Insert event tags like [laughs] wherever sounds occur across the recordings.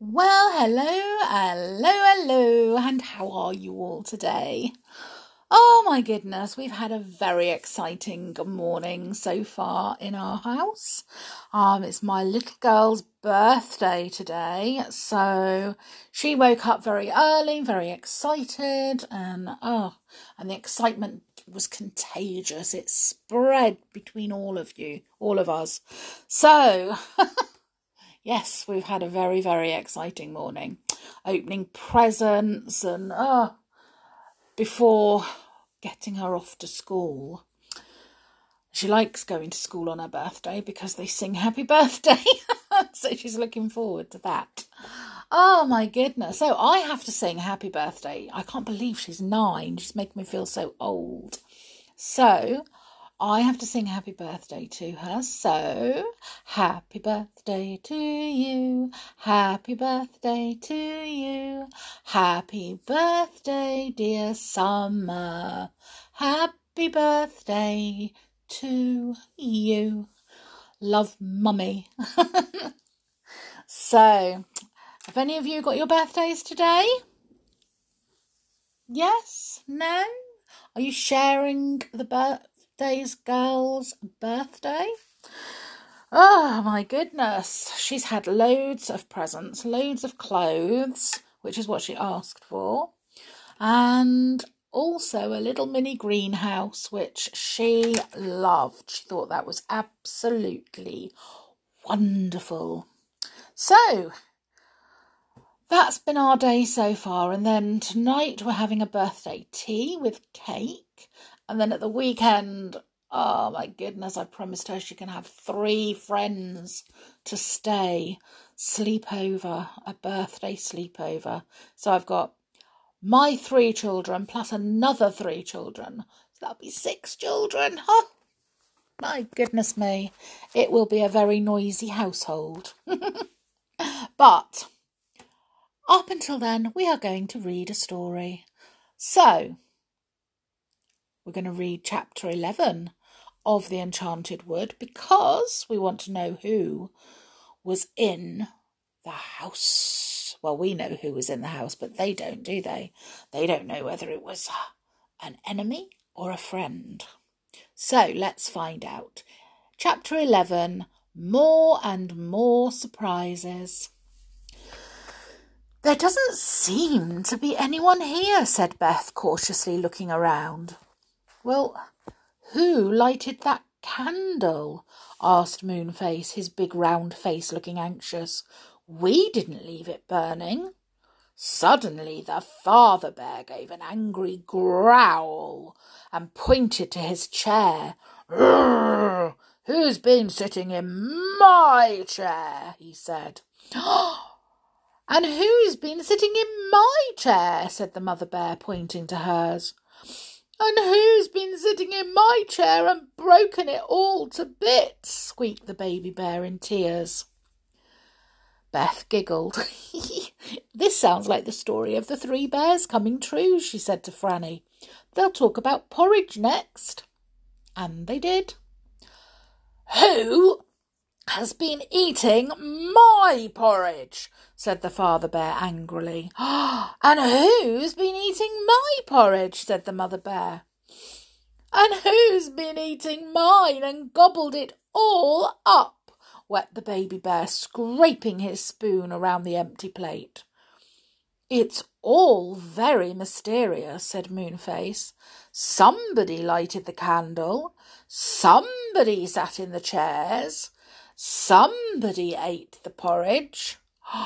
Well, hello, hello, hello, and how are you all today? Oh my goodness, we've had a very exciting morning so far in our house. Um, it's my little girl's birthday today, so she woke up very early, very excited, and oh, and the excitement was contagious. It spread between all of you, all of us. So, [laughs] yes, we've had a very, very exciting morning. Opening presents and oh, before getting her off to school. She likes going to school on her birthday because they sing happy [laughs] birthday. so she's looking forward to that. Oh my goodness. So I have to sing happy birthday. I can't believe she's nine. She's making me feel so old. So I have to sing happy birthday to her. So, happy birthday to you. Happy birthday to you. Happy birthday, dear summer. Happy birthday to you. Love, mummy. [laughs] so, have any of you got your birthdays today? Yes? No? Are you sharing the birth? Day's girl's birthday. Oh my goodness. She's had loads of presents, loads of clothes, which is what she asked for, and also a little mini greenhouse, which she loved. She thought that was absolutely wonderful. So, that's been our day so far. And then tonight we're having a birthday tea with cake and then at the weekend, oh my goodness, I promised her she can have three friends to stay, sleep over, a birthday sleepover. So I've got my three children plus another three children. So that'll be six children. [laughs] Oh, my goodness me. It will be a very noisy household. [laughs] but up until then, we are going to read a story. So, we're going to read chapter 11 of The Enchanted Wood because we want to know who was in the house. Well, we know who was in the house, but they don't, do they? They don't know whether it was an enemy or a friend. So let's find out. Chapter 11 More and More Surprises. There doesn't seem to be anyone here, said Beth, cautiously looking around. Well, who lighted that candle? asked Moonface, his big round face looking anxious. We didn't leave it burning. Suddenly the father bear gave an angry growl and pointed to his chair. Who's been sitting in my chair? he said. [gasps] Oh, and who's been sitting in my chair? said the mother bear, pointing to hers. And who's been sitting in my chair and broken it all to bits? squeaked the baby bear in tears. Beth giggled. [laughs] this sounds like the story of the three bears coming true, she said to Franny. They'll talk about porridge next. And they did. Who has been eating my porridge? said the father bear angrily. [gasps] and who's been eating my porridge? said the mother bear. And who's been eating mine and gobbled it all up? wept the baby bear, scraping his spoon around the empty plate. It's all very mysterious, said Moonface. Somebody lighted the candle, somebody sat in the chairs, somebody ate the porridge. [gasps]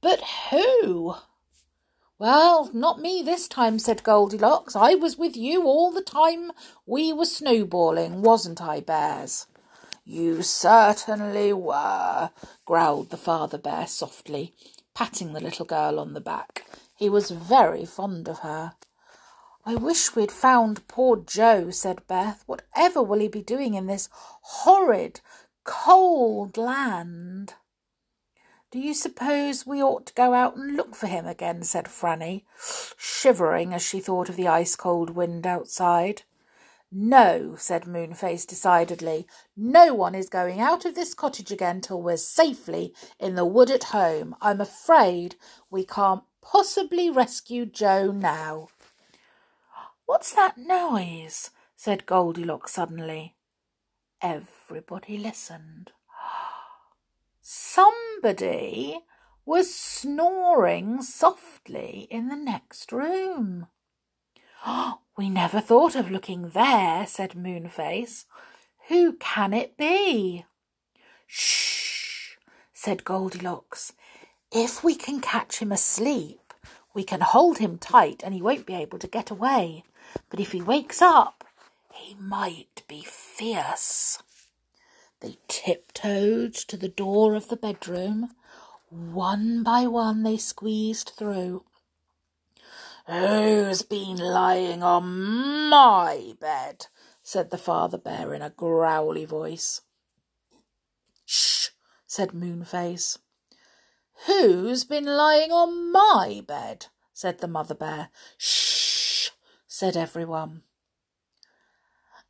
But who? Well, not me this time, said Goldilocks. I was with you all the time we were snowballing, wasn't I, Bears? You certainly were, growled the father bear softly, patting the little girl on the back. He was very fond of her. I wish we'd found poor Joe, said Beth. Whatever will he be doing in this horrid, cold land? Do you suppose we ought to go out and look for him again? said Franny, shivering as she thought of the ice cold wind outside. No, said Moonface decidedly. No one is going out of this cottage again till we're safely in the wood at home. I'm afraid we can't possibly rescue Joe now. What's that noise? said Goldilocks suddenly. Everybody listened. Somebody was snoring softly in the next room. [gasps] We never thought of looking there, said Moonface. Who can it be? Shh, said Goldilocks. If we can catch him asleep, we can hold him tight and he won't be able to get away. But if he wakes up, he might be fierce. They tiptoed to the door of the bedroom. One by one they squeezed through. Who's been lying on my bed? said the father bear in a growly voice. Shh, said Moonface. Who's been lying on my bed? said the mother bear. Shh, said everyone.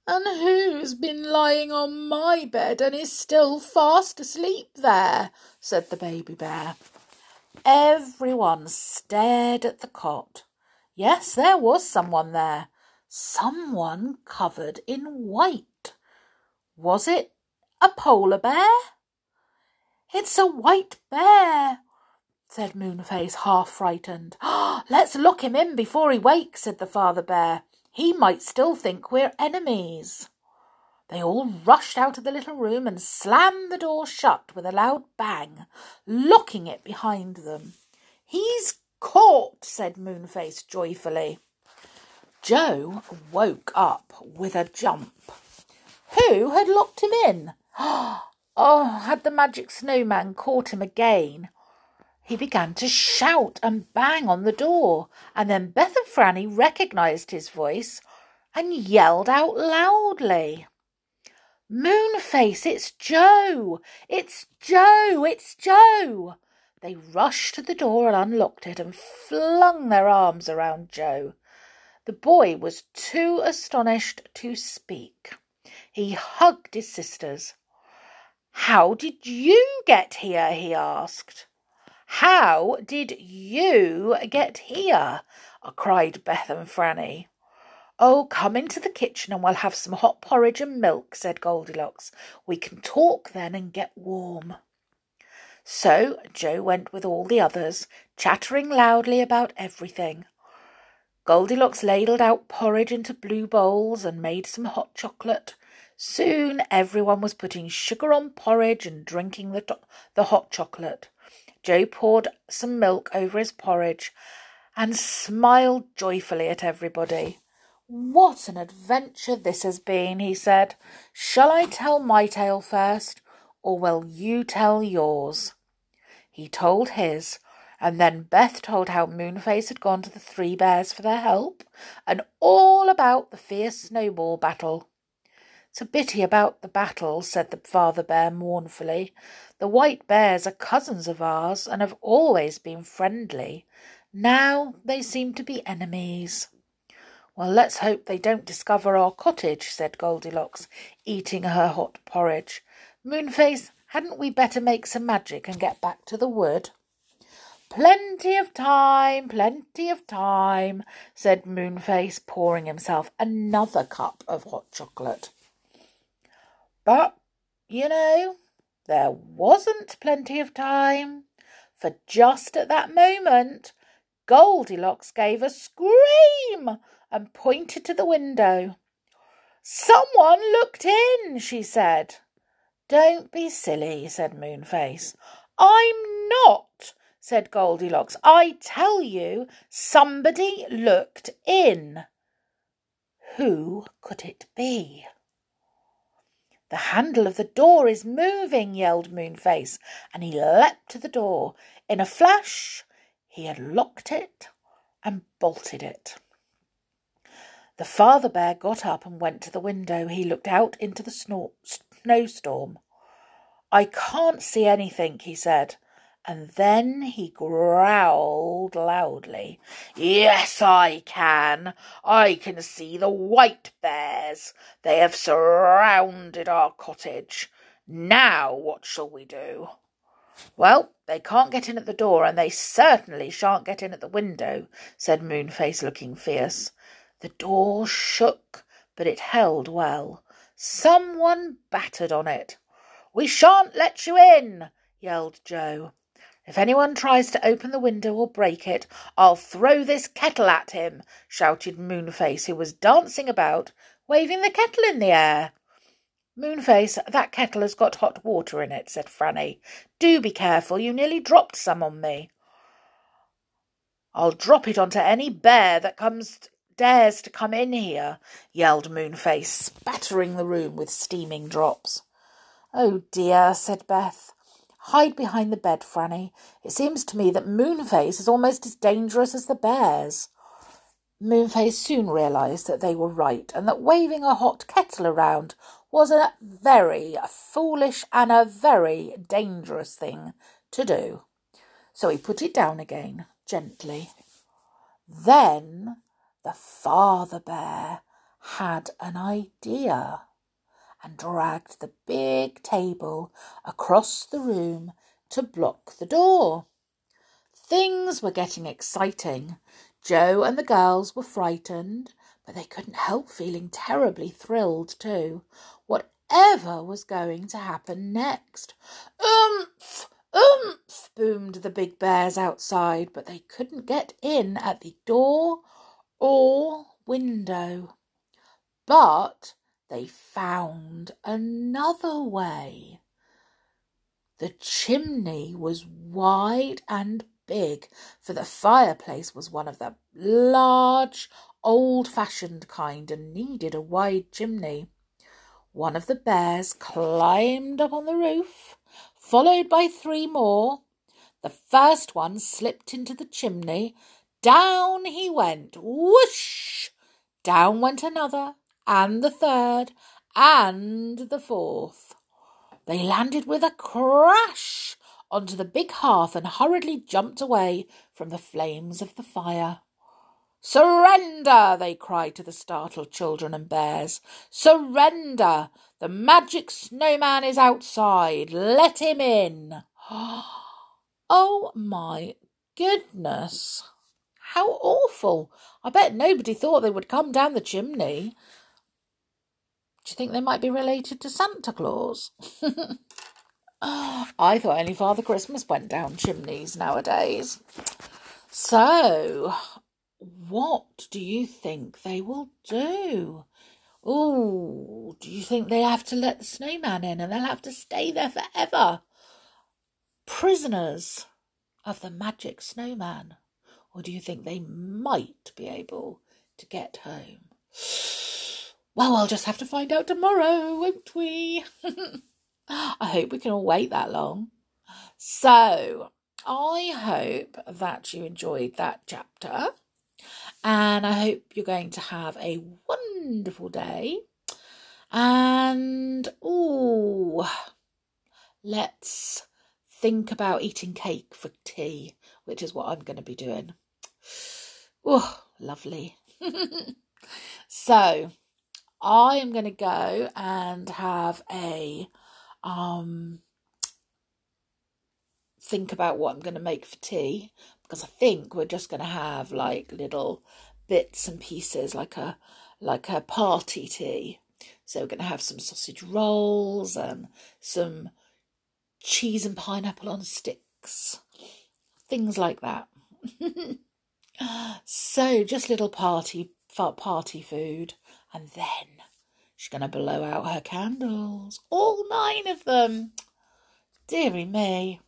And who's been lying on my bed and is still fast asleep there? said the baby bear. Everyone stared at the cot. Yes, there was someone there. Someone covered in white. Was it a polar bear? It's a white bear, said Moonface, half frightened. [gasps] Let's lock him in before he wakes, said the father bear. He might still think we're enemies. They all rushed out of the little room and slammed the door shut with a loud bang, locking it behind them. He's Caught, said Moonface joyfully. Joe woke up with a jump. Who had locked him in? [gasps] Oh, had the magic snowman caught him again? He began to shout and bang on the door, and then Beth and Franny recognised his voice and yelled out loudly. Moonface, it's Joe! It's Joe! It's Joe! They rushed to the door and unlocked it and flung their arms around Joe. The boy was too astonished to speak. He hugged his sisters. How did you get here? he asked. How did you get here? cried Beth and Franny. Oh, come into the kitchen and we'll have some hot porridge and milk, said Goldilocks. We can talk then and get warm. So Joe went with all the others, chattering loudly about everything. Goldilocks ladled out porridge into blue bowls and made some hot chocolate. Soon everyone was putting sugar on porridge and drinking the, to- the hot chocolate. Joe poured some milk over his porridge and smiled joyfully at everybody. What an adventure this has been, he said. Shall I tell my tale first? or will you tell yours? He told his, and then Beth told how Moonface had gone to the Three Bears for their help, and all about the fierce snowball battle. It's a pity about the battle, said the father bear mournfully. The white bears are cousins of ours and have always been friendly. Now they seem to be enemies. Well, let's hope they don't discover our cottage, said Goldilocks, eating her hot porridge. Moonface, hadn't we better make some magic and get back to the wood? Plenty of time, plenty of time, said Moonface, pouring himself another cup of hot chocolate. But, you know, there wasn't plenty of time, for just at that moment, Goldilocks gave a scream and pointed to the window. Someone looked in, she said. Don't be silly, said Moonface. I'm not, said Goldilocks. I tell you, somebody looked in. Who could it be? The handle of the door is moving, yelled Moonface, and he leapt to the door. In a flash, he had locked it and bolted it. The father bear got up and went to the window. He looked out into the snowstorm. I can't see anything, he said, and then he growled loudly. Yes, I can. I can see the white bears. They have surrounded our cottage. Now what shall we do? Well, they can't get in at the door, and they certainly shan't get in at the window, said Moonface, looking fierce. The door shook, but it held well. Someone battered on it. We shan't let you in, yelled Joe. If anyone tries to open the window or break it, I'll throw this kettle at him, shouted Moonface, who was dancing about, waving the kettle in the air. Moonface, that kettle has got hot water in it, said Franny. Do be careful, you nearly dropped some on me. I'll drop it onto any bear that comes dares to come in here, yelled Moonface, spattering the room with steaming drops. Oh dear, said Beth. Hide behind the bed, Franny. It seems to me that Moonface is almost as dangerous as the bears. Moonface soon realised that they were right, and that waving a hot kettle around was a very foolish and a very dangerous thing to do. So he put it down again, gently. Then the father bear had an idea and dragged the big table across the room to block the door. Things were getting exciting. Joe and the girls were frightened, but they couldn't help feeling terribly thrilled too. Whatever was going to happen next? Oomph! Oomph! boomed the big bears outside, but they couldn't get in at the door or window. But they found another way. The chimney was wide and big, for the fireplace was one of the large, old fashioned kind and needed a wide chimney. One of the bears climbed up on the roof, followed by three more. The first one slipped into the chimney. Down he went. Whoosh! Down went another and the third, and the fourth. They landed with a crash onto the big hearth and hurriedly jumped away from the flames of the fire. Surrender! they cried to the startled children and bears. Surrender! The magic snowman is outside. Let him in. [gasps] Oh my goodness. How awful. I bet nobody thought they would come down the chimney. Do you think they might be related to Santa Claus? [laughs] I thought only Father Christmas went down chimneys nowadays. So, what do you think they will do? Oh, do you think they have to let the snowman in and they'll have to stay there forever? Prisoners of the magic snowman? Or do you think they might be able to get home? Well, I'll just have to find out tomorrow, won't we? [laughs] I hope we can all wait that long. So, I hope that you enjoyed that chapter, and I hope you're going to have a wonderful day. And, oh, let's think about eating cake for tea, which is what I'm going to be doing. Oh, lovely. [laughs] so, I am going to go and have a um think about what I'm going to make for tea because I think we're just going to have like little bits and pieces like a like a party tea. So we're going to have some sausage rolls and some cheese and pineapple on sticks. Things like that. [laughs] so just little party party food and then she's going to blow out her candles. All nine of them. Deary me.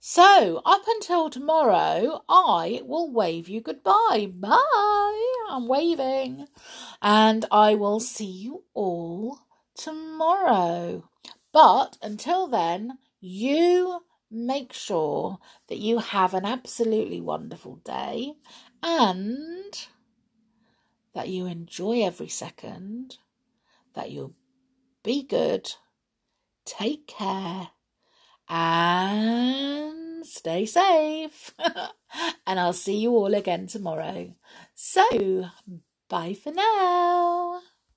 So, up until tomorrow, I will wave you goodbye. Bye. I'm waving. And I will see you all tomorrow. But until then, you make sure that you have an absolutely wonderful day and that you enjoy every second, that you'll be good, take care, and stay safe, [laughs] and I'll see you all again tomorrow. So, bye for now.